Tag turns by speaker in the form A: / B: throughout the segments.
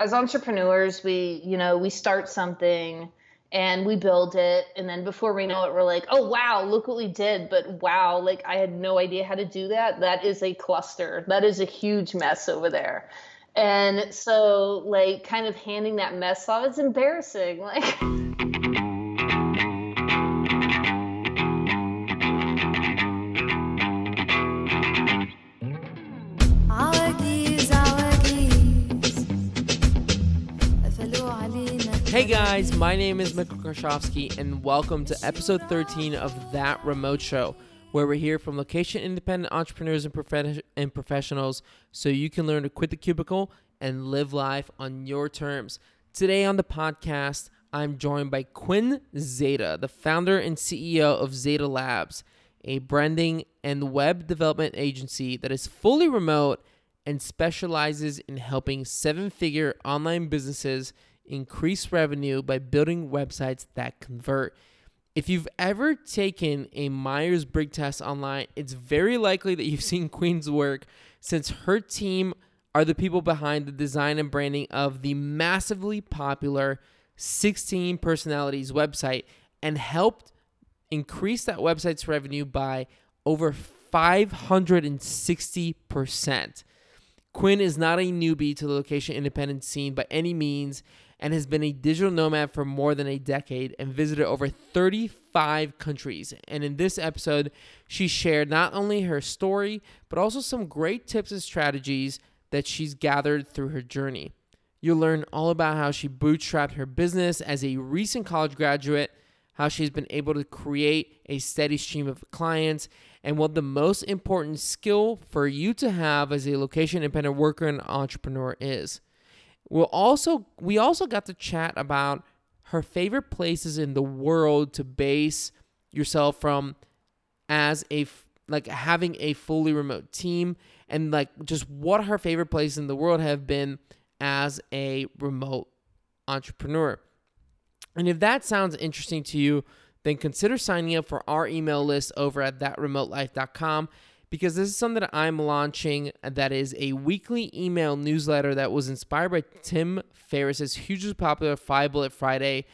A: as entrepreneurs, we, you know, we start something and we build it. And then before we know it we're like oh wow look what we did. But wow like i had no idea how to do that. That is a cluster. That is a huge mess over there. And so like kind of handing that mess off it's embarrassing. Like
B: guys, my name is Mikkel Krashovsky, and welcome to episode 13 of That Remote Show, where we hear from location independent entrepreneurs and, prof- and professionals so you can learn to quit the cubicle and live life on your terms. Today on the podcast, I'm joined by Quinn Zeta, the founder and CEO of Zeta Labs, a branding and web development agency that is fully remote and specializes in helping seven figure online businesses increase revenue by building websites that convert. If you've ever taken a Myers Briggs test online, it's very likely that you've seen Quinn's work since her team are the people behind the design and branding of the massively popular 16 Personalities website and helped increase that website's revenue by over 560%. Quinn is not a newbie to the location independent scene by any means and has been a digital nomad for more than a decade and visited over 35 countries. And in this episode, she shared not only her story, but also some great tips and strategies that she's gathered through her journey. You'll learn all about how she bootstrapped her business as a recent college graduate, how she's been able to create a steady stream of clients, and what the most important skill for you to have as a location independent worker and entrepreneur is. We'll also we also got to chat about her favorite places in the world to base yourself from as a like having a fully remote team and like just what her favorite places in the world have been as a remote entrepreneur. And if that sounds interesting to you, then consider signing up for our email list over at thatremotelife.com because this is something that I'm launching that is a weekly email newsletter that was inspired by Tim Ferriss's hugely popular Five Bullet Friday,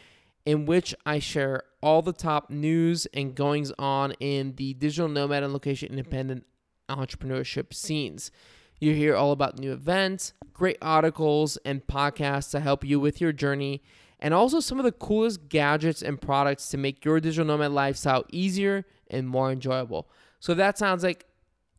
B: in which I share all the top news and goings on in the digital nomad and location independent entrepreneurship scenes. You hear all about new events, great articles, and podcasts to help you with your journey, and also some of the coolest gadgets and products to make your digital nomad lifestyle easier and more enjoyable. So if that sounds like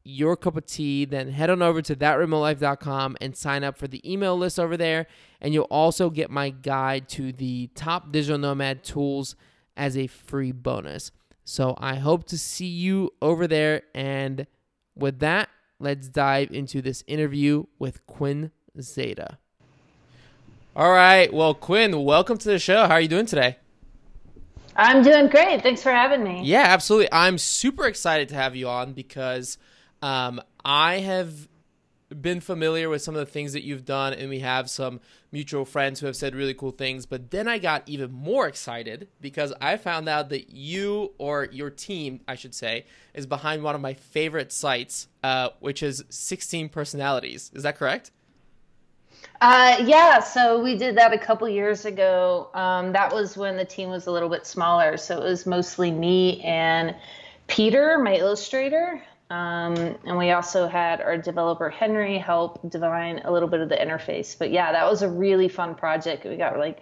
B: your cup of tea, then head on over to thatremotelife.com and sign up for the email list over there. And you'll also get my guide to the top digital nomad tools as a free bonus. So I hope to see you over there. And with that, let's dive into this interview with Quinn Zeta. All right. Well, Quinn, welcome to the show. How are you doing today?
A: I'm doing great. Thanks for having me.
B: Yeah, absolutely. I'm super excited to have you on because um, I have been familiar with some of the things that you've done, and we have some mutual friends who have said really cool things. But then I got even more excited because I found out that you or your team, I should say, is behind one of my favorite sites, uh, which is 16 Personalities. Is that correct?
A: Uh, yeah, so we did that a couple years ago. Um, that was when the team was a little bit smaller. So it was mostly me and Peter, my illustrator. Um, and we also had our developer Henry help define a little bit of the interface. But yeah, that was a really fun project. We got like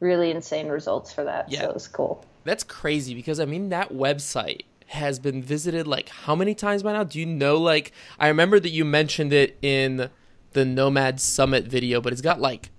A: really insane results for that. Yeah. So it was cool.
B: That's crazy because I mean that website has been visited like how many times by now? Do you know like I remember that you mentioned it in the Nomad Summit video, but it's got like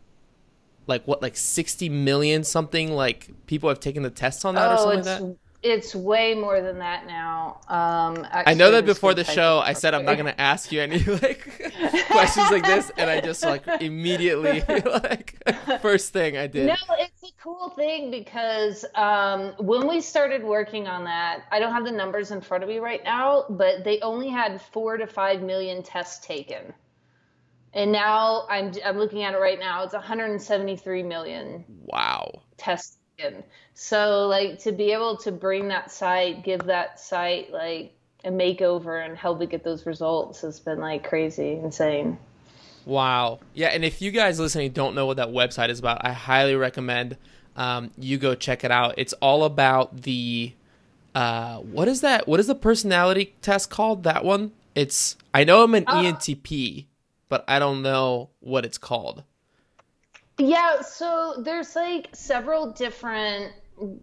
B: like what like 60 million something like people have taken the tests on that
A: oh,
B: or something like that?
A: It's way more than that now. Um,
B: I know that before the show, I said I'm not gonna ask you any like questions like this, and I just like immediately like first thing I did.
A: No, it's a cool thing because um, when we started working on that, I don't have the numbers in front of me right now, but they only had four to five million tests taken. And now I'm I'm looking at it right now. It's 173 million.
B: Wow.
A: Tests so like to be able to bring that site, give that site like a makeover and help it get those results has been like crazy, insane.
B: Wow. Yeah, and if you guys listening don't know what that website is about, I highly recommend um, you go check it out. It's all about the uh, what is that? What is the personality test called? That one? It's I know I'm an uh, ENTP, but I don't know what it's called.
A: Yeah, so there's like several different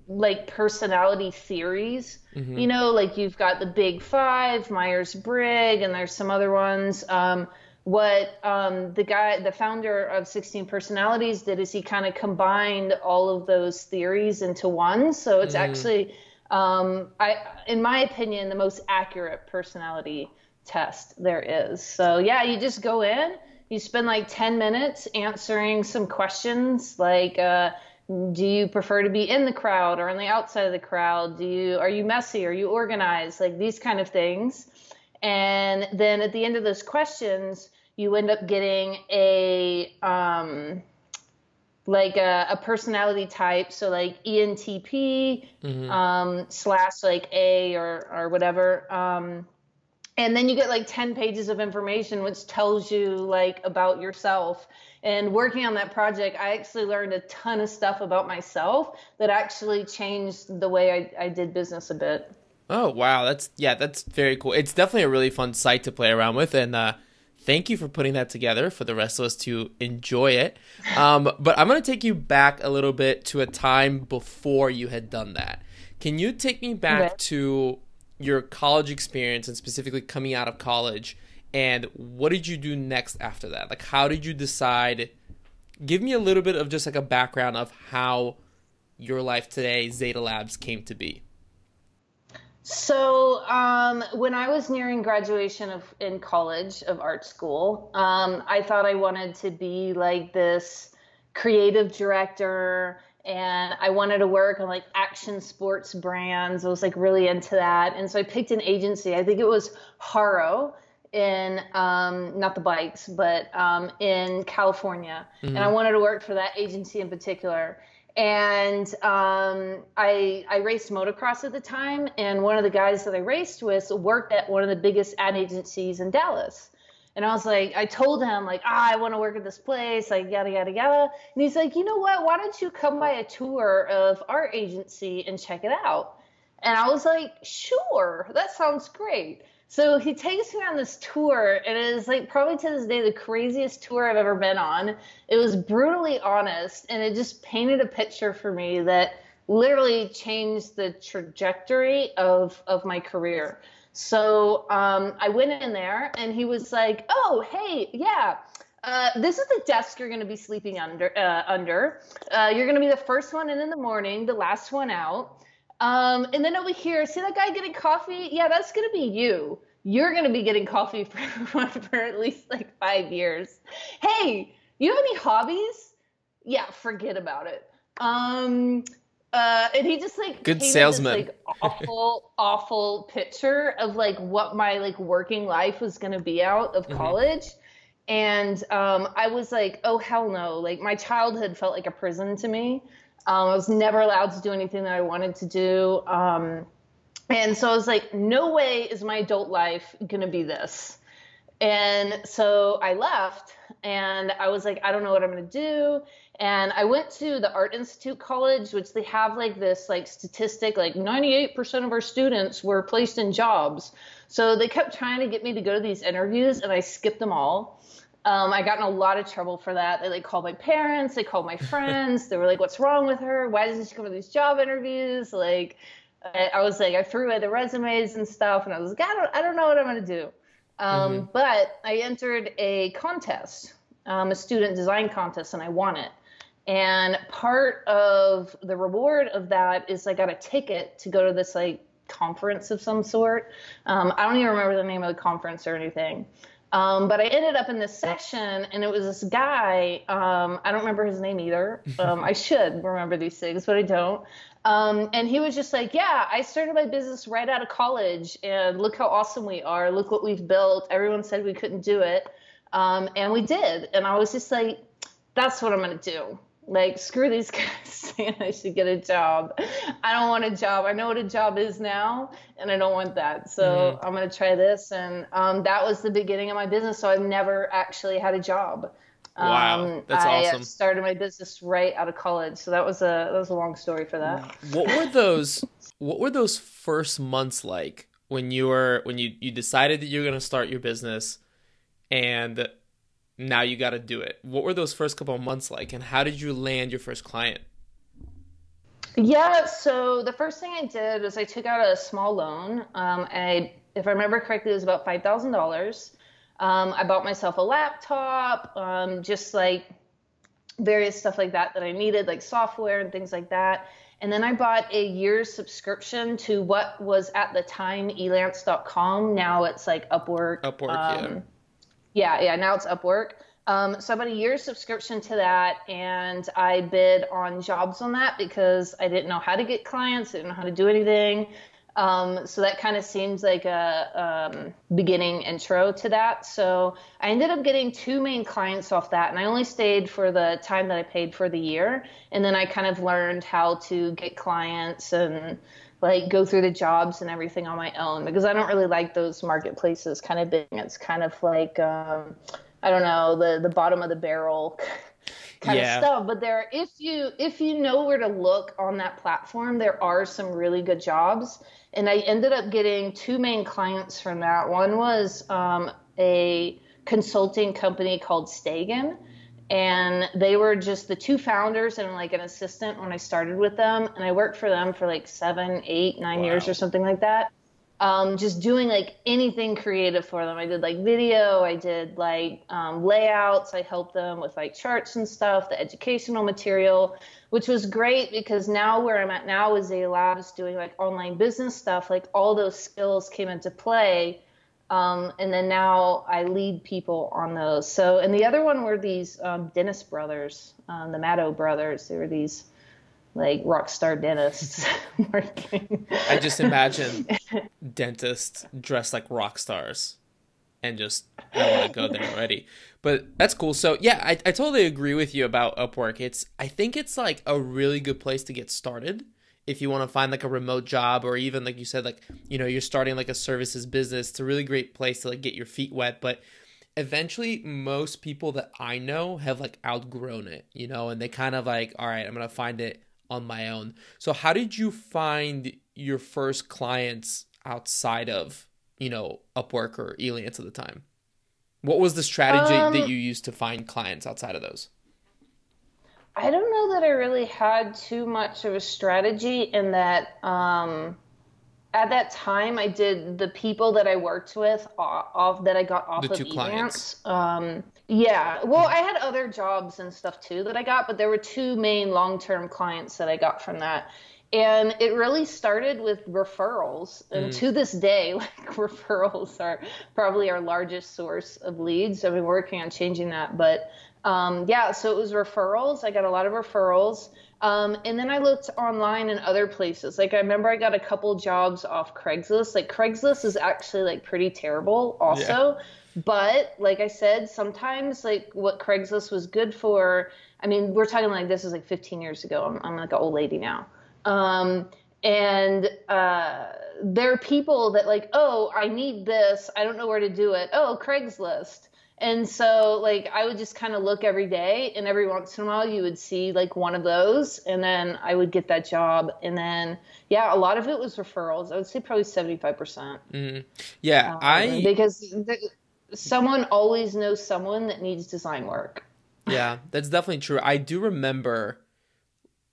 A: like personality theories. Mm-hmm. You know, like you've got the big five, Myers Briggs, and there's some other ones. Um, what um, the guy, the founder of 16 Personalities, did is he kind of combined all of those theories into one. So it's mm. actually, um, I, in my opinion, the most accurate personality test there is. So yeah, you just go in, you spend like 10 minutes answering some questions like. Uh, do you prefer to be in the crowd or on the outside of the crowd? Do you are you messy? Are you organized? Like these kind of things. And then at the end of those questions you end up getting a um, like a, a, personality type. So like entp mm-hmm. um, slash like a or or whatever. Um, and then you get like 10 pages of information which tells you like about yourself. And working on that project i actually learned a ton of stuff about myself that actually changed the way i, I did business a bit.
B: Oh wow. That's yeah that's very cool. It's definitely a really fun site to play around with. And uh, thank you for putting that together for the rest of us to enjoy it. Um, but i'm going to take you back a little bit to a time before you had done that. Can you take me back okay. to your college experience and specifically coming out of college and what did you do next after that? Like how did you decide give me a little bit of just like a background of how your life today zeta labs came to be.
A: So um, when i was nearing graduation of in college of art school um, i thought i wanted to be like this creative director and I wanted to work on like action sports brands. I was like really into that. And so I picked an agency. I think it was Haro in um, not the bikes, but um, in California. Mm-hmm. And I wanted to work for that agency in particular. And um, I I raced motocross at the time, and one of the guys that I raced with worked at one of the biggest ad agencies in Dallas. And I was like, I told him like, ah, I want to work at this place, like yada yada yada. And he's like, you know what? Why don't you come by a tour of our agency and check it out? And I was like, sure, that sounds great. So he takes me on this tour, and it is like probably to this day the craziest tour I've ever been on. It was brutally honest, and it just painted a picture for me that literally changed the trajectory of of my career. So um, I went in there, and he was like, "Oh, hey, yeah." Uh, this is the desk you're going to be sleeping under. Uh, under, uh, you're going to be the first one in in the morning, the last one out. Um, and then over here, see that guy getting coffee? Yeah, that's going to be you. You're going to be getting coffee for, for at least like five years. Hey, you have any hobbies? Yeah, forget about it. Um, uh, and he just like
B: good salesman.
A: This, like awful, awful picture of like what my like working life was gonna be out of mm-hmm. college. Mm-hmm. And um, I was like, oh hell no! Like my childhood felt like a prison to me. Um, I was never allowed to do anything that I wanted to do. Um, and so I was like, no way is my adult life gonna be this. And so I left, and I was like, I don't know what I'm gonna do and i went to the art institute college which they have like this like statistic like 98% of our students were placed in jobs. So they kept trying to get me to go to these interviews and i skipped them all. Um, i got in a lot of trouble for that. They like called my parents they called my friends. They were like what's wrong with her? Why doesn't she come to these job interviews? Like I, I was like i threw away the resumes and stuff and i was like i don't, I don't know what i'm going to do. Um, mm-hmm. but i entered a contest um, a student design contest and i won it and part of the reward of that is I got a ticket to go to this like conference of some sort. Um, I don't even remember the name of the conference or anything. Um, but I ended up in this session, and it was this guy. Um, I don't remember his name either. Um, I should remember these things, but I don't. Um, and he was just like, "Yeah, I started my business right out of college, and look how awesome we are. Look what we've built. Everyone said we couldn't do it, um, and we did." And I was just like, "That's what I'm gonna do." Like screw these guys saying I should get a job. I don't want a job. I know what a job is now, and I don't want that. So mm-hmm. I'm gonna try this, and um, that was the beginning of my business. So I've never actually had a job.
B: Wow, um, that's I awesome.
A: started my business right out of college, so that was a that was a long story for that.
B: What were those? what were those first months like when you were when you you decided that you were going to start your business, and now you got to do it? What were those first couple of months like, and how did you land your first client?
A: Yeah, so the first thing I did was I took out a small loan. Um, I, if I remember correctly, it was about five thousand dollars um, I bought myself a laptop, um, just like various stuff like that that I needed, like software and things like that. And then I bought a year's subscription to what was at the time elance.com. Now it's like Upwork.
B: Upwork, um,
A: yeah. Yeah, yeah. Now it's Upwork. Um, so I bought a year's subscription to that, and I bid on jobs on that because I didn't know how to get clients, I didn't know how to do anything. Um, so that kind of seems like a um, beginning intro to that. So I ended up getting two main clients off that, and I only stayed for the time that I paid for the year. And then I kind of learned how to get clients and like go through the jobs and everything on my own because I don't really like those marketplaces kind of being. It's kind of like um, I don't know the the bottom of the barrel kind yeah. of stuff. But there, if you if you know where to look on that platform, there are some really good jobs and I ended up getting two main clients from that. One was um, a consulting company called Stagen, and they were just the two founders and like an assistant when I started with them, and I worked for them for like seven, eight, nine wow. years or something like that. Um, just doing like anything creative for them. I did like video, I did like um, layouts, I helped them with like charts and stuff, the educational material which was great because now where I'm at now is a labs doing like online business stuff. Like all those skills came into play. Um, and then now I lead people on those. So, and the other one were these um, Dennis brothers, um, the Maddow brothers. They were these like rock star dentists working.
B: I just imagine dentists dressed like rock stars and just I want to go there already. But that's cool. So yeah, I, I totally agree with you about Upwork. It's I think it's like a really good place to get started if you want to find like a remote job or even like you said like you know you're starting like a services business. It's a really great place to like get your feet wet. But eventually, most people that I know have like outgrown it, you know, and they kind of like all right, I'm gonna find it on my own. So how did you find your first clients outside of you know, Upwork or Elance at the time? What was the strategy um, that you used to find clients outside of those?
A: I don't know that I really had too much of a strategy in that. Um, at that time, I did the people that I worked with off, off that I got off the of clients. Um, yeah, well, I had other jobs and stuff too that I got, but there were two main long-term clients that I got from that and it really started with referrals and mm. to this day like referrals are probably our largest source of leads i've been working on changing that but um, yeah so it was referrals i got a lot of referrals um, and then i looked online in other places like i remember i got a couple jobs off craigslist like craigslist is actually like pretty terrible also yeah. but like i said sometimes like what craigslist was good for i mean we're talking like this is like 15 years ago i'm, I'm like an old lady now um, and uh, there are people that like, oh, I need this. I don't know where to do it. Oh, Craigslist. And so like I would just kind of look every day and every once in a while you would see like one of those and then I would get that job and then yeah, a lot of it was referrals. I would say probably 75%. percent mm hmm
B: Yeah, um, I
A: because th- someone always knows someone that needs design work.
B: Yeah, that's definitely true. I do remember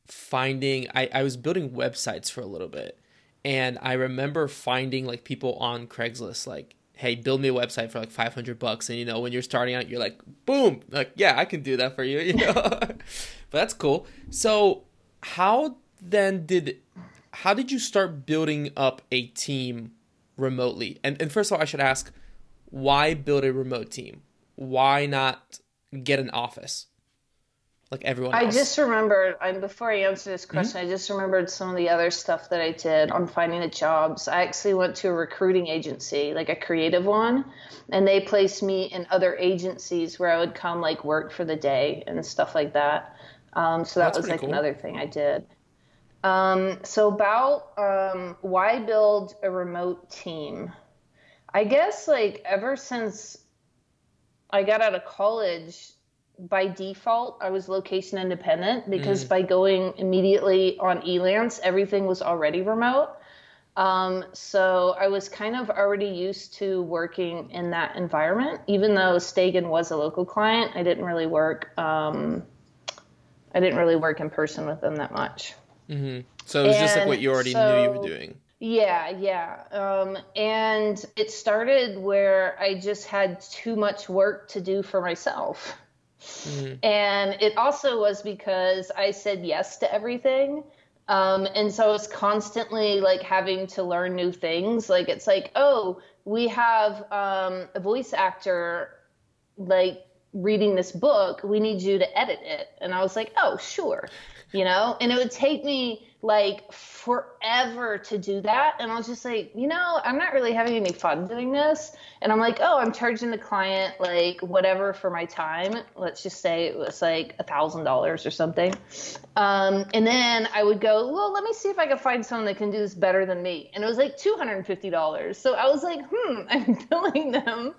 B: finding I, I was building websites for a little bit and I remember finding like people on Craigslist like hey build me a website for like 500 bucks and you know when you're starting out you're like boom like yeah I can do that for you you know? But that's cool. So how then did how did you start building up a team remotely? And and first of all I should ask why build a remote team? Why not get an office like everyone
A: else. I just remembered, and before I answer this question, mm-hmm. I just remembered some of the other stuff that I did on finding the jobs. I actually went to a recruiting agency, like a creative one, and they placed me in other agencies where I would come like work for the day and stuff like that. Um, so that That's was like cool. another thing I did. Um, so about um, why build a remote team? I guess like ever since I got out of college, by default, I was location independent because mm. by going immediately on Elance, everything was already remote. Um, so I was kind of already used to working in that environment, even though Stagen was a local client. I didn't really work. Um, I didn't really work in person with them that much.
B: Mm-hmm. So it was and just like what you already so, knew you were doing.
A: Yeah, yeah. Um, and it started where I just had too much work to do for myself. Mm-hmm. And it also was because I said yes to everything. Um, and so I was constantly like having to learn new things. Like it's like, oh, we have um, a voice actor like reading this book. We need you to edit it. And I was like, oh, sure. You know, and it would take me like forever to do that. And I was just like, you know, I'm not really having any fun doing this. And I'm like, oh, I'm charging the client like whatever for my time. Let's just say it was like a thousand dollars or something. Um, and then I would go, well, let me see if I can find someone that can do this better than me. And it was like $250. So I was like, hmm, I'm billing them,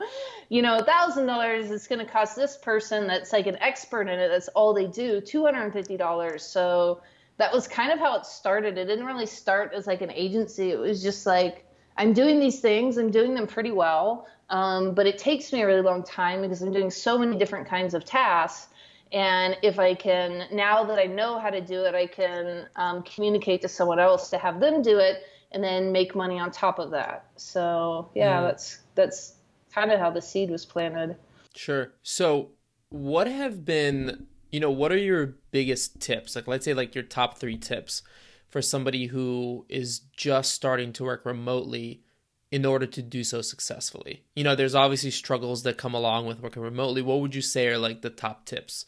A: you know, a thousand dollars. It's going to cost this person that's like an expert in it. That's all they do, $250. So that was kind of how it started. It didn't really start as like an agency. It was just like I'm doing these things. I'm doing them pretty well, um, but it takes me a really long time because I'm doing so many different kinds of tasks. And if I can now that I know how to do it, I can um, communicate to someone else to have them do it, and then make money on top of that. So yeah, mm. that's that's kind of how the seed was planted.
B: Sure. So what have been you know, what are your biggest tips? Like, let's say, like your top three tips for somebody who is just starting to work remotely in order to do so successfully. You know, there's obviously struggles that come along with working remotely. What would you say are like the top tips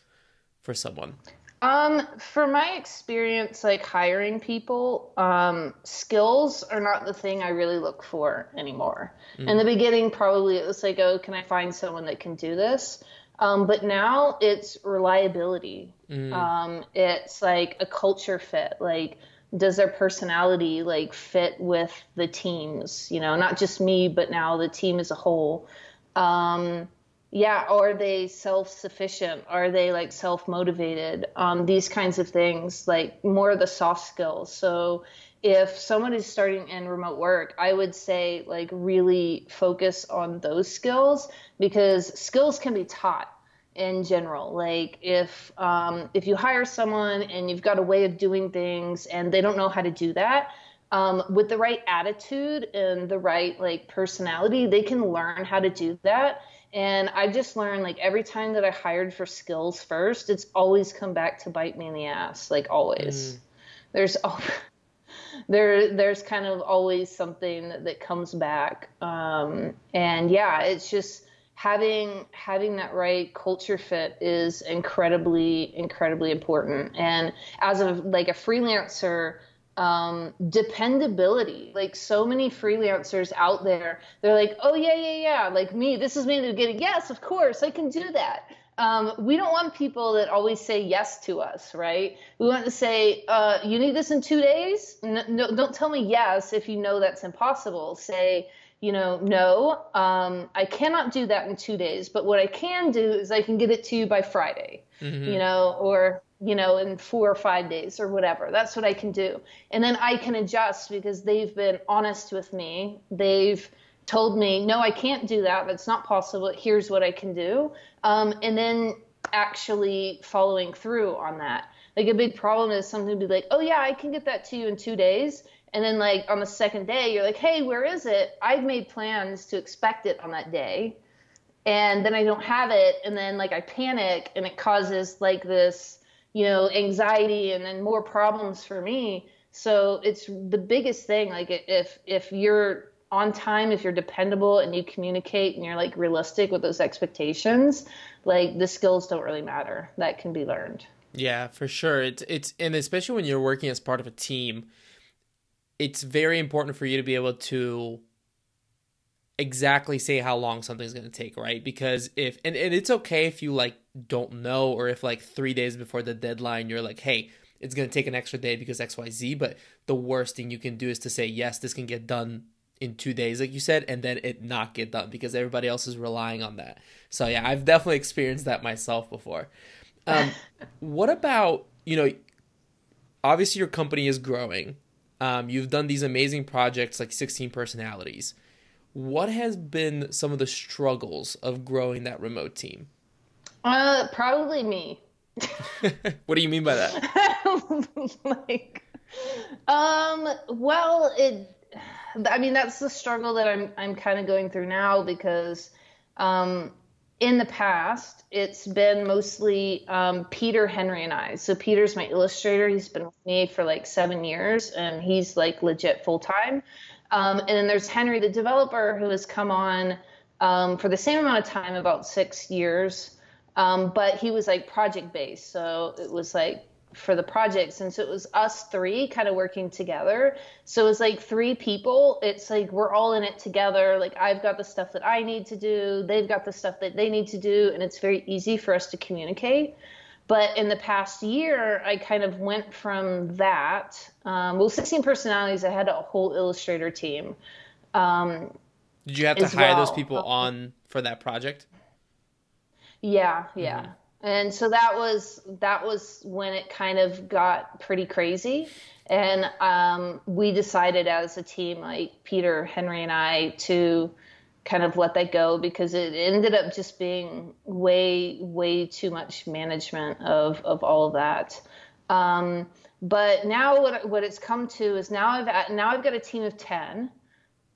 B: for someone?
A: Um, for my experience, like hiring people, um, skills are not the thing I really look for anymore. Mm. In the beginning, probably it was like, oh, can I find someone that can do this? Um, but now it's reliability. Mm. Um, it's like a culture fit. Like, does their personality like fit with the teams? You know, not just me, but now the team as a whole. Um, yeah, are they self sufficient? Are they like self motivated? Um, these kinds of things, like more of the soft skills. So if someone is starting in remote work, I would say like really focus on those skills because skills can be taught in general. Like if um, if you hire someone and you've got a way of doing things and they don't know how to do that, um, with the right attitude and the right like personality, they can learn how to do that. And I just learned like every time that I hired for skills first, it's always come back to bite me in the ass. Like always, mm. there's there there's kind of always something that, that comes back. Um, and yeah it's just having having that right culture fit is incredibly incredibly important. And as a like a freelancer um, dependability like so many freelancers out there they're like oh yeah yeah yeah like me this is me to get a yes of course i can do that um, we don't want people that always say yes to us, right? We want to say, uh, you need this in two days? No, no, don't tell me yes if you know that's impossible. Say, you know, no, um, I cannot do that in two days, but what I can do is I can get it to you by Friday, mm-hmm. you know, or, you know, in four or five days or whatever. That's what I can do. And then I can adjust because they've been honest with me. They've, told me, no, I can't do that. That's not possible. Here's what I can do. Um, and then actually following through on that. Like a big problem is something to be like, oh, yeah, I can get that to you in two days. And then, like, on the second day, you're like, hey, where is it? I've made plans to expect it on that day. And then I don't have it. And then, like, I panic and it causes, like, this, you know, anxiety and then more problems for me. So it's the biggest thing. Like, if, if you're on time, if you're dependable and you communicate and you're like realistic with those expectations, like the skills don't really matter. That can be learned.
B: Yeah, for sure. It's it's and especially when you're working as part of a team, it's very important for you to be able to exactly say how long something's going to take, right? Because if and, and it's okay if you like don't know or if like 3 days before the deadline you're like, "Hey, it's going to take an extra day because XYZ," but the worst thing you can do is to say, "Yes, this can get done in 2 days like you said," and then it not get done because everybody else is relying on that. So yeah, I've definitely experienced that myself before. Um, what about, you know, obviously your company is growing. Um, you've done these amazing projects like 16 personalities what has been some of the struggles of growing that remote team?
A: Uh, probably me.
B: what do you mean by that?
A: like, um, well, it. I mean, that's the struggle that I'm I'm kind of going through now because, um, in the past, it's been mostly um, Peter, Henry, and I. So Peter's my illustrator. He's been with me for like seven years, and he's like legit full time. Um, and then there's Henry, the developer, who has come on um, for the same amount of time, about six years. Um, but he was like project based. So it was like for the projects. And so it was us three kind of working together. So it was like three people. It's like we're all in it together. Like I've got the stuff that I need to do, they've got the stuff that they need to do. And it's very easy for us to communicate. But in the past year, I kind of went from that. Um, well, 16 personalities, I had a whole illustrator team. Um,
B: Did you have to hire well. those people on for that project?
A: Yeah, yeah. Mm-hmm. And so that was that was when it kind of got pretty crazy, and um, we decided as a team, like Peter, Henry, and I, to kind of let that go because it ended up just being way way too much management of of all of that. Um, but now what what it's come to is now I've now I've got a team of 10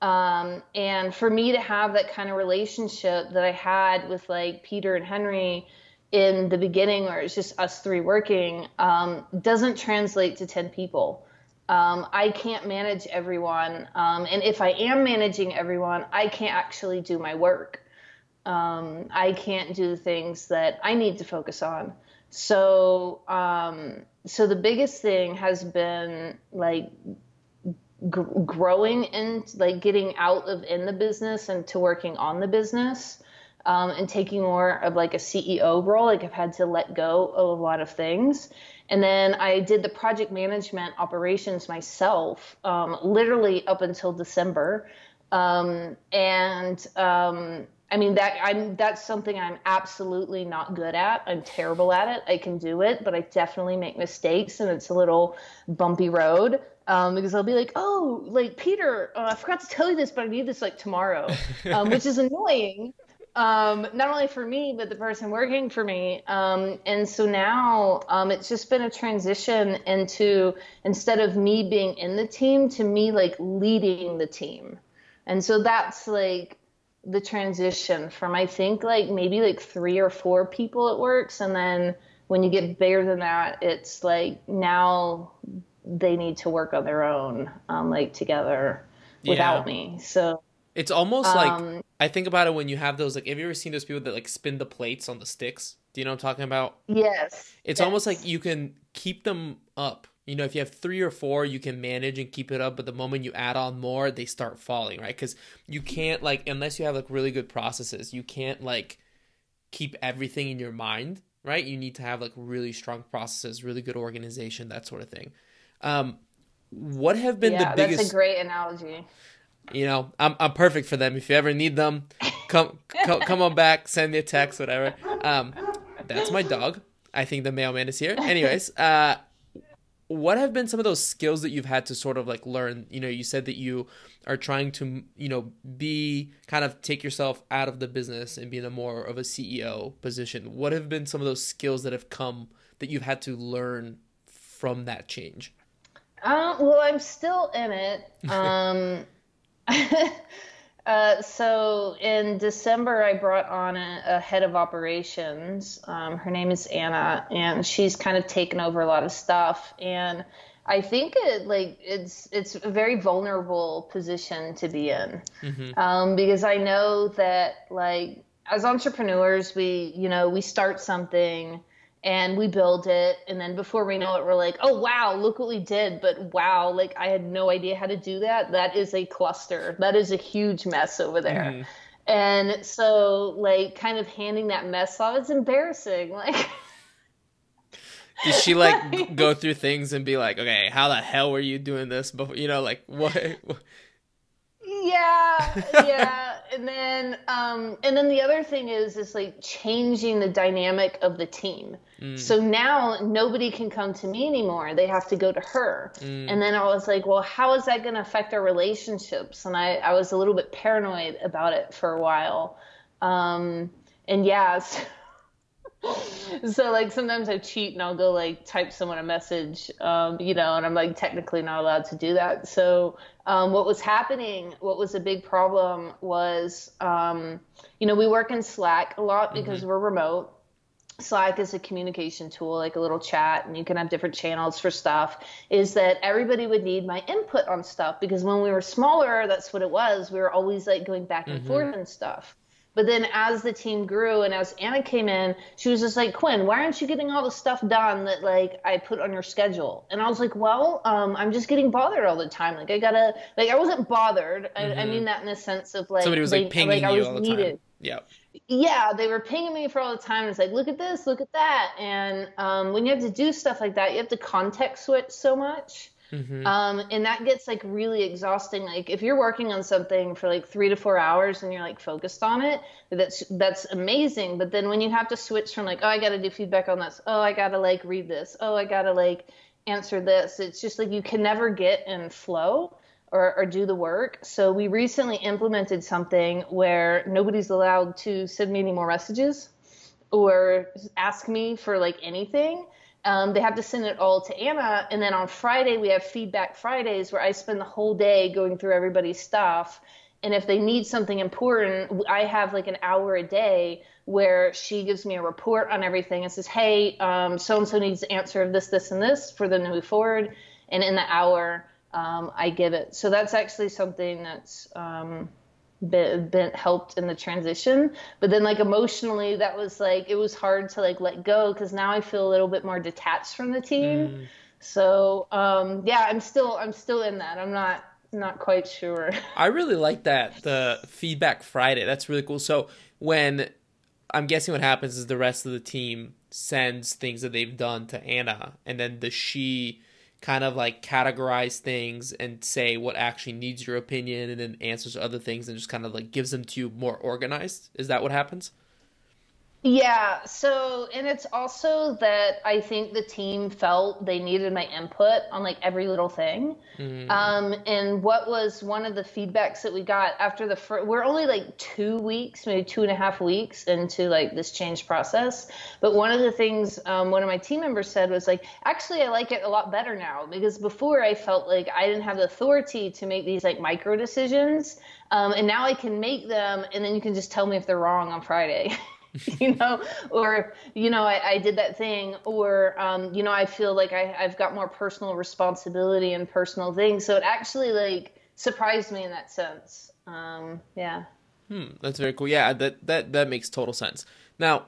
A: um, and for me to have that kind of relationship that I had with like Peter and Henry in the beginning where it's just us three working um, doesn't translate to 10 people um, I can't manage everyone. Um, and if I am managing everyone, I can't actually do my work. Um, I can't do the things that I need to focus on. So, um, so the biggest thing has been like g- growing and like getting out of in the business and to working on the business. Um, and taking more of like a CEO role. Like I've had to let go of a lot of things. And then I did the project management operations myself, um, literally up until December. Um, and um, I mean that I'm that's something I'm absolutely not good at. I'm terrible at it. I can do it, but I definitely make mistakes, and it's a little bumpy road. Um, because I'll be like, oh, like Peter, uh, I forgot to tell you this, but I need this like tomorrow, um, which is annoying um, not only for me, but the person working for me. Um, and so now um, it's just been a transition into instead of me being in the team to me like leading the team. And so that's like the transition from I think like maybe like three or four people it works. And then when you get bigger than that, it's like now they need to work on their own, um, like together without yeah. me. So
B: it's almost like um, I think about it when you have those like have you ever seen those people that like spin the plates on the sticks? Do you know what I'm talking about?
A: Yes.
B: It's
A: yes.
B: almost like you can keep them up. You know, if you have three or four, you can manage and keep it up. But the moment you add on more, they start falling, right? Because you can't like unless you have like really good processes, you can't like keep everything in your mind, right? You need to have like really strong processes, really good organization, that sort of thing. Um, what have been yeah, the biggest?
A: That's a great analogy
B: you know, I'm I'm perfect for them. If you ever need them, come come, come on back, send me a text, whatever. Um, that's my dog. I think the mailman is here. Anyways, uh, what have been some of those skills that you've had to sort of like learn? You know, you said that you are trying to, you know, be kind of take yourself out of the business and be in a more of a CEO position. What have been some of those skills that have come that you've had to learn from that change?
A: Uh, well, I'm still in it. Um, uh, so in December, I brought on a, a head of operations. Um, her name is Anna, and she's kind of taken over a lot of stuff. And I think it like it's it's a very vulnerable position to be in mm-hmm. um, because I know that like as entrepreneurs, we you know we start something and we build it and then before we know it we're like oh wow look what we did but wow like i had no idea how to do that. That is a cluster. That is a huge mess over there. Mm-hmm. and so like kind of handing that mess off it's embarrassing like
B: did she like go through things and be like okay how the hell were you doing this before you know like what?
A: Yeah yeah and then um and then the other thing is is like changing the dynamic of the team. Mm. so now nobody can come to me anymore. They have to go to her. Mm. and then i was like well how is that going to affect our relationships? And i i was a little bit paranoid about it for a while. Um and yeah so so like sometimes I cheat and I'll go like type someone a message, um, you know, and I'm like technically not allowed to do that. So um, what was happening, what was a big problem was, um, you know, we work in Slack a lot because mm-hmm. we're remote. Slack is a communication tool, like a little chat, and you can have different channels for stuff. Is that everybody would need my input on stuff because when we were smaller, that's what it was. We were always like going back and mm-hmm. forth and stuff. But then as the team grew and as Anna came in, she was just like, Quinn, why aren't you getting all the stuff done that like I put on your schedule? And I was like, well, um, I'm just getting bothered all the time. Like I gotta, like I wasn't bothered. I, mm-hmm. I mean that in the sense of like
B: somebody was like, pinging like, you all the needed. time. Yeah.
A: Yeah, they were pinging me for all the time. It's like, look at this, look at that. And um, when you have to do stuff like that, you have to context switch so much Mm-hmm. Um, and that gets like really exhausting. Like if you're working on something for like three to four hours and you're like focused on it, that's that's amazing. But then when you have to switch from like, oh, I got to do feedback on this. Oh, I got to like read this. Oh, I got to like answer this. It's just like you can never get in flow. Or, or, do the work. So we recently implemented something where nobody's allowed to send me any more messages or ask me for like anything. Um, they have to send it all to Anna, and then on Friday we have feedback Fridays where I spend the whole day going through everybody's stuff. And if they need something important, I have like an hour a day where she gives me a report on everything and says, "Hey, so and so needs the answer of this, this, and this for them to move forward." And in the hour, um, I give it. So that's actually something that's um, been, been helped in the transition. But then like emotionally that was like it was hard to like let go because now i feel a little bit more detached from the team. Mm. so um yeah i'm still i'm still in that. I'm not not quite sure.
B: I really like that the feedback friday. That's really cool. So when i'm guessing what happens is the rest of the team sends things that they've done to anna and then the she kind of like categorize things and say what actually needs your opinion and then answers other things and just kind of like gives them to you more organized. Is that what happens?
A: Yeah. So, and it's also that I think the team felt they needed my input on like every little thing. Mm. Um, and what was one of the feedbacks that we got after the first, we're only like two weeks, maybe two and a half weeks into like this change process. But one of the things um, one of my team members said was like, actually, I like it a lot better now because before I felt like I didn't have the authority to make these like micro decisions. Um, and now I can make them, and then you can just tell me if they're wrong on Friday. you know, or, you know, I, I did that thing, or, um, you know, I feel like I, I've got more personal responsibility and personal things. So it actually like surprised me in that sense. Um, yeah.
B: Hmm, that's very cool. Yeah, that, that, that makes total sense. Now,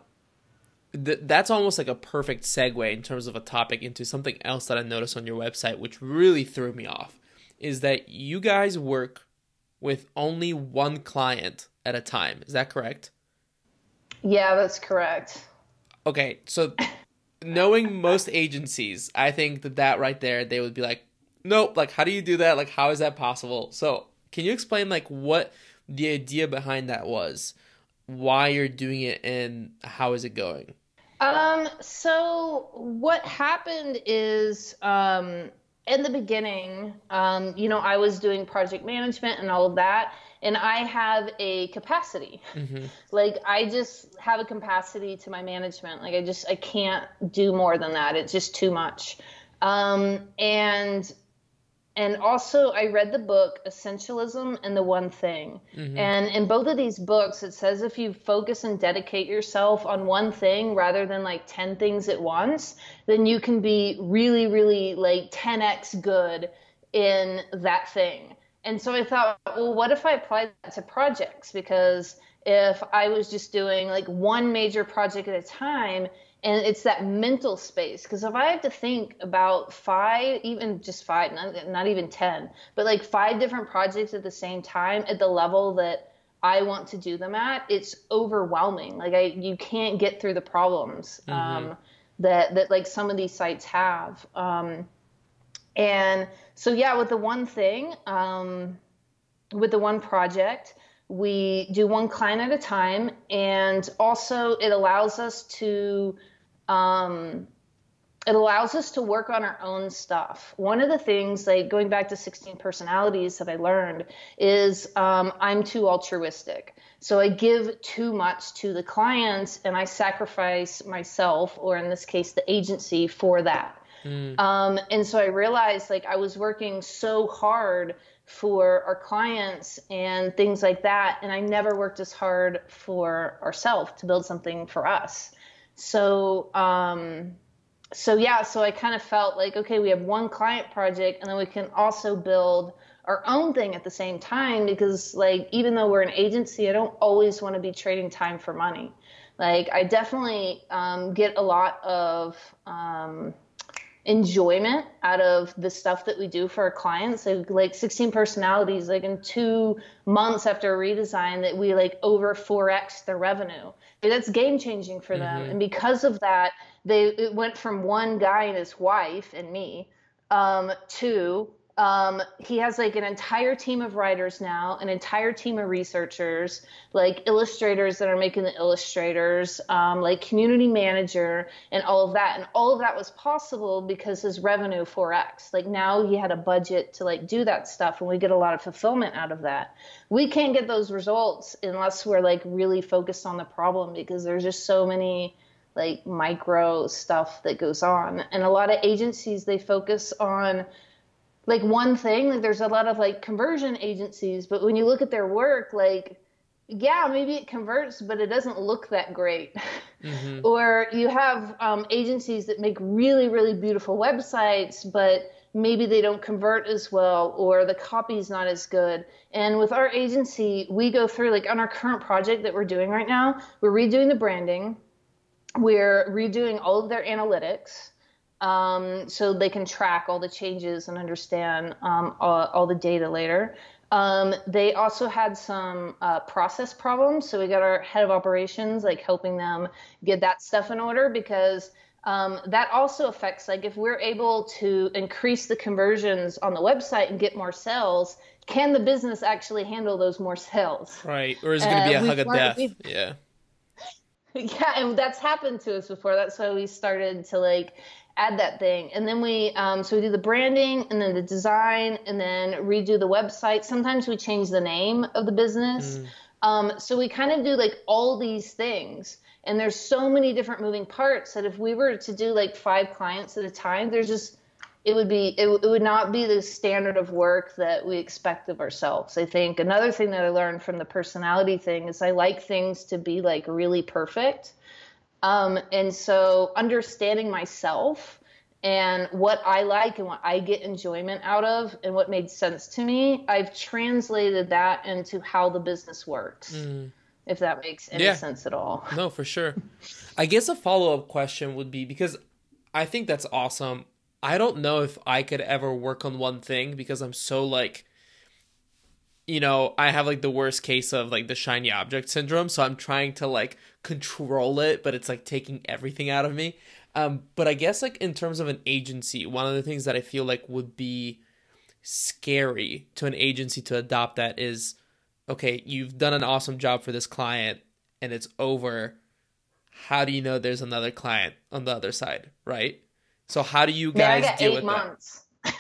B: th- that's almost like a perfect segue in terms of a topic into something else that I noticed on your website, which really threw me off, is that you guys work with only one client at a time. Is that correct?
A: Yeah, that's correct.
B: Okay, so knowing most agencies, I think that that right there, they would be like, nope, like, how do you do that? Like, how is that possible? So, can you explain, like, what the idea behind that was? Why you're doing it and how is it going?
A: Um, so what happened is, um, in the beginning, um, you know, I was doing project management and all of that and I have a capacity. Mm-hmm. Like I just have a capacity to my management. Like I just I can't do more than that. It's just too much. Um, and and also I read the book Essentialism and the One Thing. Mm-hmm. And in both of these books it says if you focus and dedicate yourself on one thing rather than like 10 things at once, then you can be really really like 10x good in that thing. And so I thought, well, what if I applied that to projects? Because if I was just doing like one major project at a time and it's that mental space because if i have to think about five even just five not, not even ten but like five different projects at the same time at the level that i want to do them at it's overwhelming like i you can't get through the problems mm-hmm. um, that that like some of these sites have um, and so yeah with the one thing um, with the one project we do one client at a time and also it allows us to um, it allows us to work on our own stuff. One of the things, like going back to 16 personalities that I learned, is um, I'm too altruistic. So I give too much to the clients and I sacrifice myself, or in this case, the agency, for that. Mm. Um, and so I realized like I was working so hard for our clients and things like that. And I never worked as hard for ourselves to build something for us. So, um, so yeah, so I kind of felt like, okay, we have one client project and then we can also build our own thing at the same time because like even though we're an agency, I don't always want to be trading time for money. Like I definitely um, get a lot of um, enjoyment out of the stuff that we do for our clients. So like 16 personalities, like in two months after a redesign that we like over 4x their revenue. That's game changing for them. Mm-hmm. And because of that, they it went from one guy and his wife and me um, to um, he has like an entire team of writers now, an entire team of researchers, like illustrators that are making the illustrators, um, like community manager, and all of that. And all of that was possible because his revenue 4x. Like now he had a budget to like do that stuff, and we get a lot of fulfillment out of that. We can't get those results unless we're like really focused on the problem because there's just so many like micro stuff that goes on. And a lot of agencies they focus on like one thing like there's a lot of like conversion agencies but when you look at their work like yeah maybe it converts but it doesn't look that great. Mm-hmm. or you have um, agencies that make really really beautiful websites but maybe they don't convert as well or the copy's not as good. And with our agency we go through like on our current project that we're doing right now we're redoing the branding. We're redoing all of their analytics um, so they can track all the changes and understand um, all, all, the data later. Um, they also had some uh, process problems, so we got our head of operations like helping them get that stuff in order because um, that also affects like if we're able to increase the conversions on the website and get more sales, can the business actually handle those more sales?
B: Right, or is it going to be uh, a hug of death? Yeah.
A: Yeah, and that's happened to us before. That's why we started to like add that thing. And then we um, so we do the branding and then the design and then redo the website. Sometimes we change the name of the business. Mm. um, so we kind of do like all these things. And there's so many different moving parts that if we were to do like five clients at a time there's just it would be it, it would not be the standard of work that we expect of ourselves. I think another thing that i learned from the personality thing is i like things to be like really perfect um, and so understanding myself and what I like and what I get enjoyment out of and what made sense to me, I've translated that into how the business works. Mm. If that makes any yeah. sense at all.
B: No, for sure. I guess a follow up question would be because I think that's awesome. I don't know if I could ever work on one thing because I'm so like you know, I have like the worst case of like the shiny object syndrome, so I'm trying to like control it, but it's like taking everything out of me. Um, but I guess like in terms of an agency, one of the things that I feel like would be scary to an agency to adopt that is okay, you've done an awesome job for this client and it's over. How do you know there's another client on the other side, right? So how do you guys
A: Man,
B: deal with
A: months. that?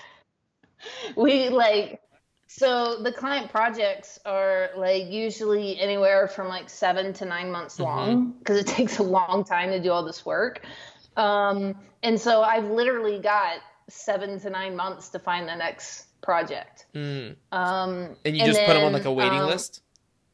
A: we like so the client projects are like usually anywhere from like seven to nine months mm-hmm. long because it takes a long time to do all this work. Um, and so I've literally got seven to nine months to find the next project.
B: Mm. Um, and you and just then, put them on like a waiting um, list.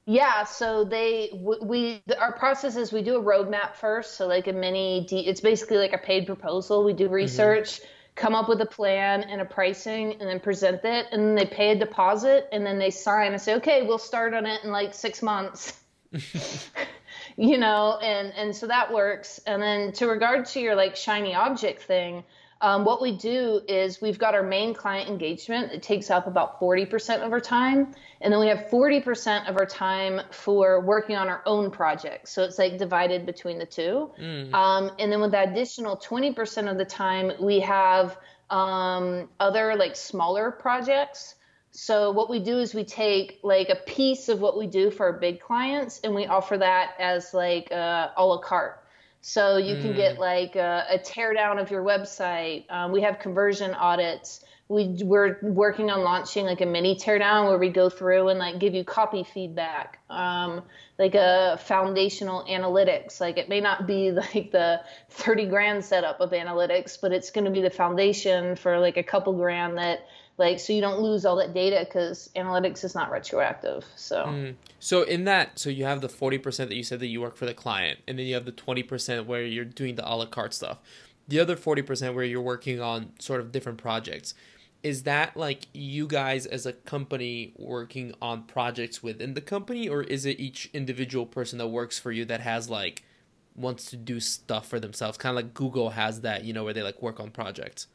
A: Yeah, so they we our process is we do a roadmap first, so like a mini. It's basically like a paid proposal. We do mm-hmm. research. Mm-hmm come up with a plan and a pricing and then present it and then they pay a deposit and then they sign and say okay we'll start on it in like six months you know, and and so that works. And then to regard to your like shiny object thing, um, what we do is we've got our main client engagement. It takes up about 40% of our time. And then we have 40% of our time for working on our own projects. So it's like divided between the two. Mm. Um, and then with that additional 20% of the time, we have um, other like smaller projects. So what we do is we take like a piece of what we do for our big clients and we offer that as like uh, a la carte. So you mm. can get mm. like a, a teardown of your website. Um, we have conversion audits. We we're working on launching like a mini teardown where we go through and like give you copy feedback, um, like a foundational analytics. Like it may not be like the 30 grand setup of analytics, but it's going to be the foundation for like a couple grand that like so you don't lose all that data because analytics is not retroactive so. Mm.
B: so in that so you have the 40% that you said that you work for the client and then you have the 20% where you're doing the a la carte stuff. The other 40% where you're working on sort of different projects is that like you guys as a company working on projects within the company or is it each individual person that works for you that has like wants to do stuff for themselves? Kind of like google has that you know where they like work on projects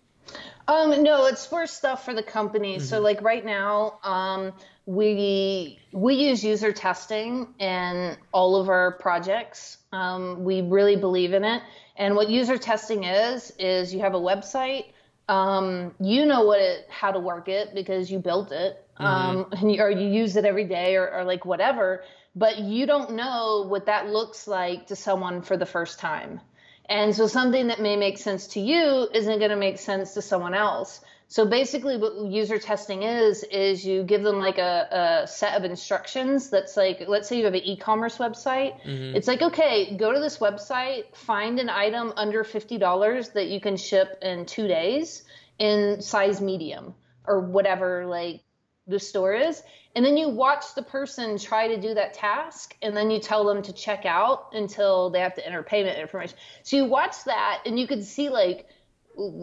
A: um, no, it's for stuff for the company. Mm-hmm. So like right now, um, we we use user testing in all of our projects. Um, we really believe in it. And what user testing is is you have a website. Um, you know what it how to work it because you built it, mm-hmm. Um, and you, or you use it every day or, or like whatever. But you don't know what that looks like to someone for the first time. And so something that may make sense to you isn't going to make sense to someone else. So basically what user testing is, is you give them like a, a set of instructions that's like, let's say you have an e-commerce website. Mm-hmm. It's like, okay, go to this website, find an item under $50 that you can ship in two days in size medium or whatever like the store is. And then you watch the person try to do that task and then you tell them to check out until they have to enter payment information. So you watch that and you can see like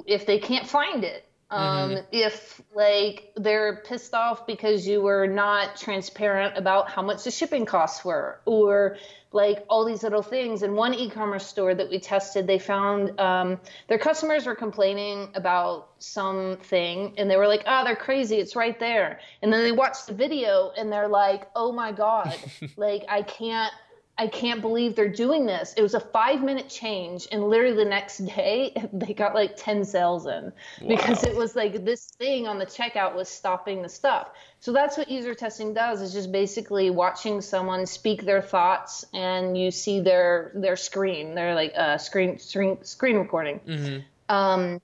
A: if they can't find it um, mm-hmm. if like they're pissed off because you were not transparent about how much the shipping costs were or like all these little things. And one e-commerce store that we tested, they found um, their customers were complaining about something, and they were like, "Oh, they're crazy! It's right there." And then they watched the video, and they're like, "Oh my god! like I can't." I can't believe they're doing this. It was a five minute change, and literally the next day they got like 10 sales in wow. because it was like this thing on the checkout was stopping the stuff. So that's what user testing does is just basically watching someone speak their thoughts and you see their their screen, their like uh, screen screen screen recording. Mm-hmm. Um,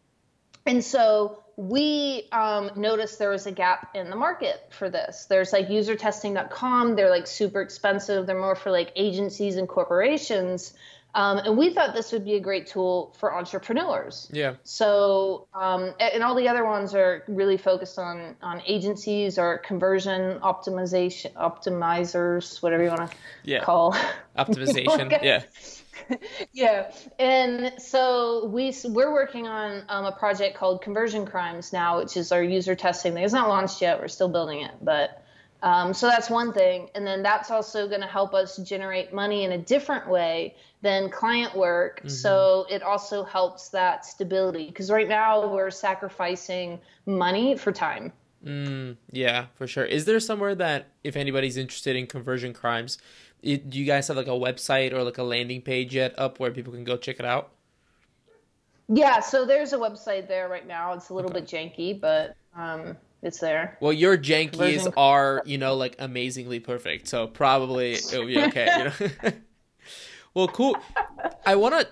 A: and so we um, noticed there was a gap in the market for this. There's like usertesting.com. They're like super expensive. They're more for like agencies and corporations. Um, and we thought this would be a great tool for entrepreneurs.
B: Yeah.
A: So, um, and all the other ones are really focused on on agencies or conversion optimization optimizers, whatever you want to yeah. call
B: optimization. yeah.
A: yeah, and so we we're working on um, a project called Conversion Crimes now, which is our user testing thing. It's not launched yet; we're still building it, but um, so that's one thing, and then that's also going to help us generate money in a different way than client work. Mm-hmm. So it also helps that stability because right now we're sacrificing money for time.
B: Mm, yeah, for sure. Is there somewhere that if anybody's interested in conversion crimes? It, do you guys have like a website or like a landing page yet up where people can go check it out?
A: Yeah, so there's a website there right now. It's a little okay. bit janky, but um, it's there.
B: Well, your jankies are, you know, like amazingly perfect, so probably it'll be okay. you know. well, cool. I want to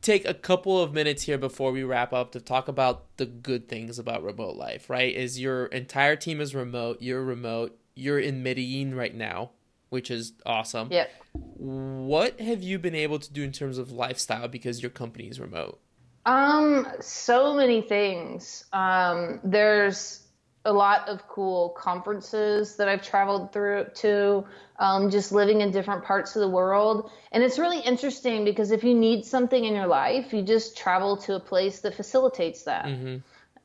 B: take a couple of minutes here before we wrap up to talk about the good things about remote life. Right? Is your entire team is remote? You're remote. You're in Medellin right now which is awesome.
A: Yeah.
B: What have you been able to do in terms of lifestyle because your company is remote?
A: Um, so many things. Um, there's a lot of cool conferences that I've traveled through to, um, just living in different parts of the world. And it's really interesting because if you need something in your life, you just travel to a place that facilitates that. Mm-hmm.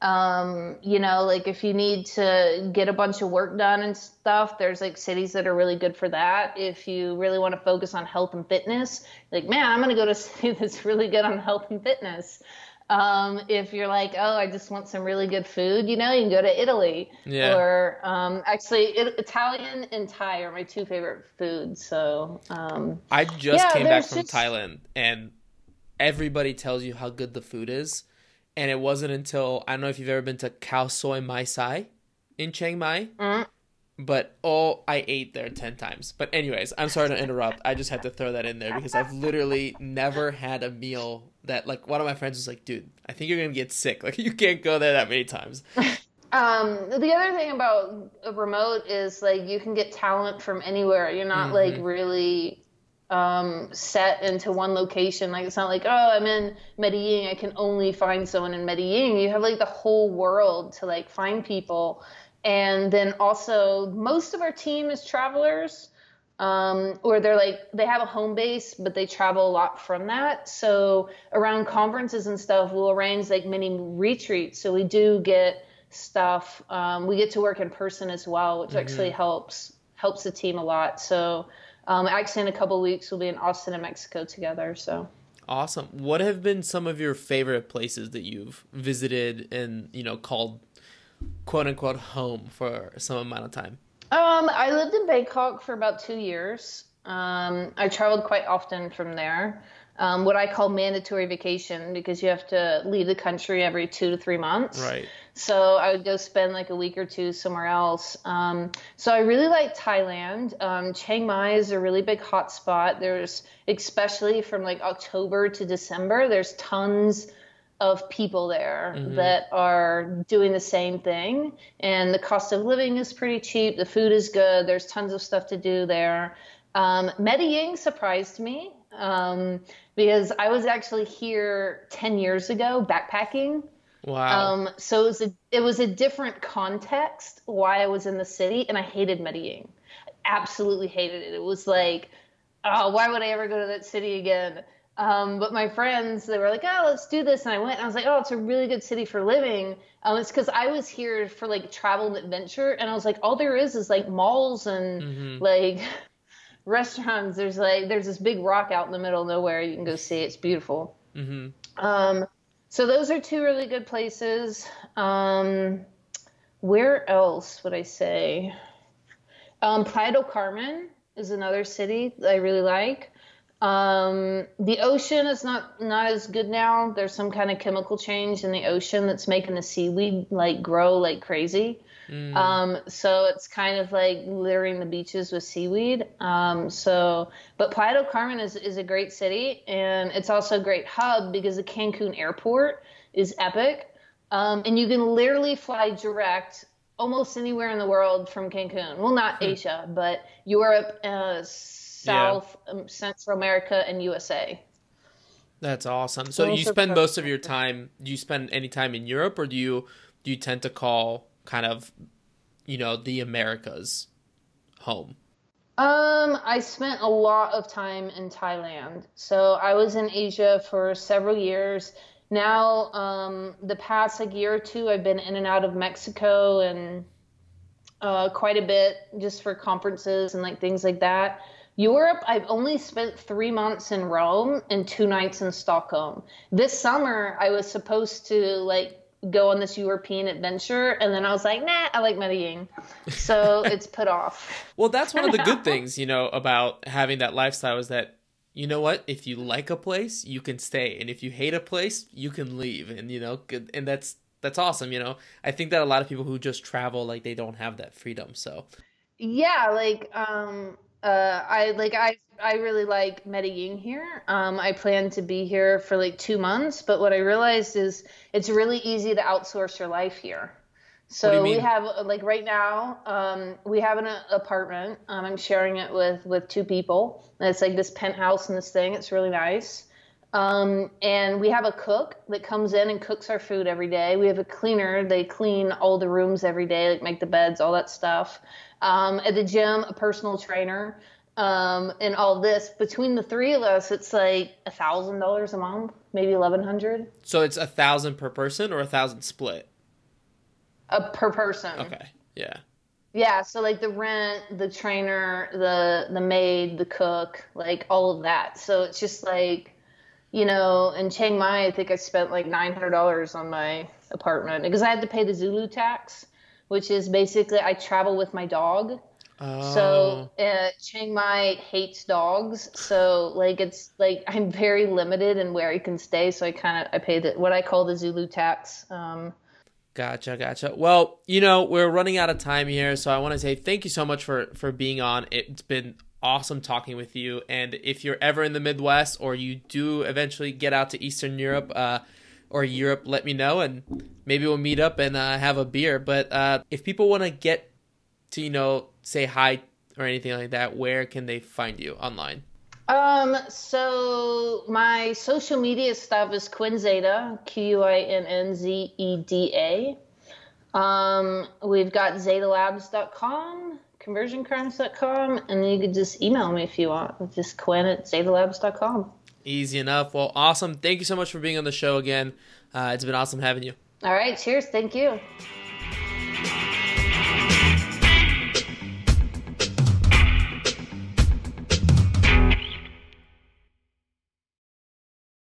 A: Um, you know, like if you need to get a bunch of work done and stuff, there's like cities that are really good for that. If you really want to focus on health and fitness, like, man, I'm going to go to a city that's really good on health and fitness. Um, if you're like, oh, I just want some really good food, you know, you can go to Italy.
B: Yeah.
A: Or um, actually, it, Italian and Thai are my two favorite foods. So um,
B: I just
A: Yeah,
B: came back from
A: just-
B: Thailand, and everybody tells you how good the food is, and it wasn't until I don't know if you've ever been to Khao Soi Mae Sai in Chiang Mai,
A: Mm.
B: but oh, I ate there ten times. But anyways, I'm sorry to interrupt. I just had to throw that in there because I've literally never had a meal that like one of my friends was like, dude, I think you're gonna get sick. Like you can't go there that many times.
A: Um, the other thing about a remote is like you can get talent from anywhere. You're not like really um, set into one location. Like it's not like oh I'm in Medellin, I can only find someone in Medellin. You have like the whole world to like find people, and then also most of our team is travelers. Um, or they're like they have a home base, but they travel a lot from that. So around conferences and stuff, we'll arrange like mini retreats. So we do get stuff. Um, we get to work in person as well, which actually helps helps the team a lot. So um, actually, in a couple weeks, we'll be in Austin and Mexico together. So
B: Awesome. What have been some of your favorite places that you've visited and you know called quote unquote home for some amount of time?
A: um, I lived in Bangkok for about two years. Um, I traveled quite often from there. Um, what I call mandatory vacation because you have to leave the country every two to three months.
B: Right.
A: So I would go spend like a week or two somewhere else. Um, so I really like Thailand. Um, Chiang Mai is a really big hot spot. There's, especially from like October to December, there's tons of people there that are doing the same thing. And the cost of living is pretty cheap. The food is good. There's tons of stuff to do there. Um, Medellin surprised me um, because I was actually here 10 years ago backpacking.
B: Wow.
A: Um, so it was a it was a different context why I was in the city, and I hated Medellin. I absolutely hated it. It was like, oh, why would I ever go to that city again? Um, but my friends, they were like, oh, let's do this, and I went, and I was like, oh, it's a really good city for living. Um, it's because I was here for like travel and adventure, and I was like, all there is is like malls and like restaurants. There's like there's this big rock out in the middle of nowhere. You can go see. It's beautiful.
B: hmm
A: Um, so those are two really good places. Um, where else would I say? Um, Playa del Carmen is another city that I really like. Um, the ocean is not not as good now. There's some kind of chemical change in the ocean that's making the seaweed like grow like crazy. Um, so it's kind of like littering the beaches with seaweed. Um, so, but Playa del Carmen is, is a great city and it's also a great hub because the Cancun airport is epic. Um, and you can literally fly direct almost anywhere in the world from Cancun. Well, not Asia, but Europe, uh, South, um, Central America, and USA.
B: That's awesome. So
A: Those
B: you spend most of your time. Do you spend any time in Europe, or do you do you tend to call kind of, you know, the Americas home?
A: Um, I spent a lot of time in Thailand. So I was in Asia for several years. Now, um, the past like year or two, I've been in and out of Mexico and uh, quite a bit just for conferences and like things like that. Europe, I've only spent three months in Rome and two nights in Stockholm. This summer, I was supposed to like go on this European adventure, and then I was like, nah, I like Medellin. So it's put off.
B: Well, that's one of the good things, you know, about having that lifestyle is that you know what? If you like a place, you can stay, and if you hate a place, you can leave, and you know, good- and that's that's awesome. You know, I think that a lot of people who just travel like they don't have that freedom. So
A: Yeah, like um uh I like I I really like Medellin here. Um I plan to be here for like 2 months, but what I realized is it's really easy to outsource your life here.
B: What do you
A: So we have like right now, um, we have an apartment. Um, I'm sharing it with with two people. And it's like this penthouse and this thing. It's really nice. Um, and we have a cook that comes in and cooks our food every day. We have a cleaner. They clean all the rooms every day, like make the beds, all that stuff. Um, at the gym, a personal trainer, um, and all this. Between the three of us, it's like a thousand dollars a month, maybe eleven hundred.
B: so it's a thousand per person or a thousand split.
A: Uh, per person.
B: Okay. Yeah.
A: Yeah, so like the rent, the trainer, the the maid, the cook, like all of that. So it's just like, you know, in Chiang Mai, I think I spent like nine hundred dollars on my apartment because I had to pay the Zulu tax, which is basically I travel with my dog.
B: Oh.
A: So uh, Chiang Mai hates dogs, so like it's like I'm very limited in where I can stay. So I kind of I pay the what I call the Zulu tax. Um,
B: Gotcha, gotcha. Well, you know, we're running out of time here, so I want to say thank you so much for for being on. It's been awesome talking with you. And if you're ever in the Midwest or you do eventually get out to Eastern Europe uh, or Europe, let me know, and maybe we'll meet up and uh, have a beer. But uh, if people want to get to you know say hi or anything like that, where can they find you online?
A: Um, so my social media stuff is Quinn Zeda, Q U I N N Z E D A. Um, we've got zedalabs.com, conversioncrimes.com, and you could just email me if you want. Just Quinn at zedalabs.com.
B: Easy enough. Well, awesome. Thank you so much for being on the show again. Uh, it's been awesome having you.
A: All right. Cheers. Thank you.